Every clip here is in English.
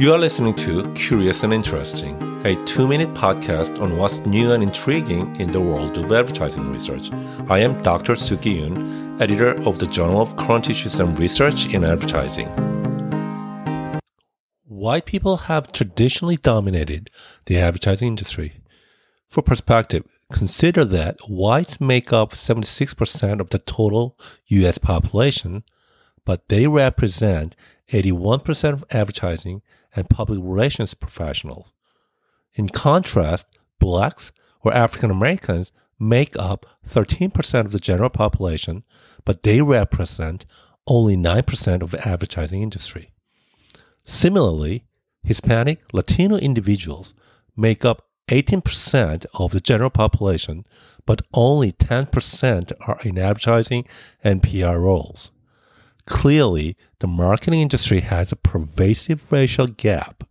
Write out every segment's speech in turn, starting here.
You are listening to Curious and Interesting, a two minute podcast on what's new and intriguing in the world of advertising research. I am Dr. Sukki Yoon, editor of the Journal of Current Issues and Research in Advertising. White people have traditionally dominated the advertising industry. For perspective, consider that whites make up 76% of the total US population, but they represent 81% of advertising and public relations professionals. In contrast, blacks or African Americans make up 13% of the general population, but they represent only 9% of the advertising industry. Similarly, Hispanic Latino individuals make up 18% of the general population, but only 10% are in advertising and PR roles. Clearly, the marketing industry has a pervasive racial gap.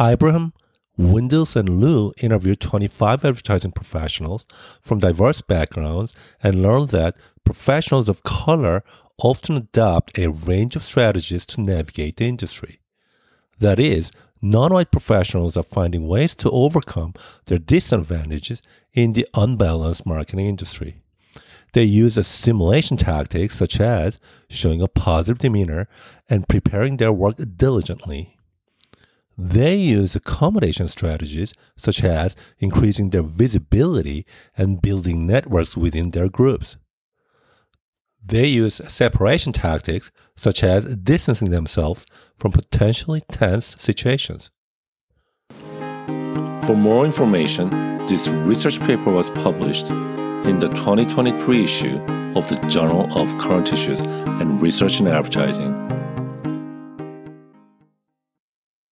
Ibrahim, Windels, and Lu interviewed 25 advertising professionals from diverse backgrounds and learned that professionals of color often adopt a range of strategies to navigate the industry. That is, non white professionals are finding ways to overcome their disadvantages in the unbalanced marketing industry. They use assimilation tactics such as showing a positive demeanor and preparing their work diligently. They use accommodation strategies such as increasing their visibility and building networks within their groups. They use separation tactics such as distancing themselves from potentially tense situations. For more information, this research paper was published in the 2023 issue of the Journal of Current Issues and Research in Advertising.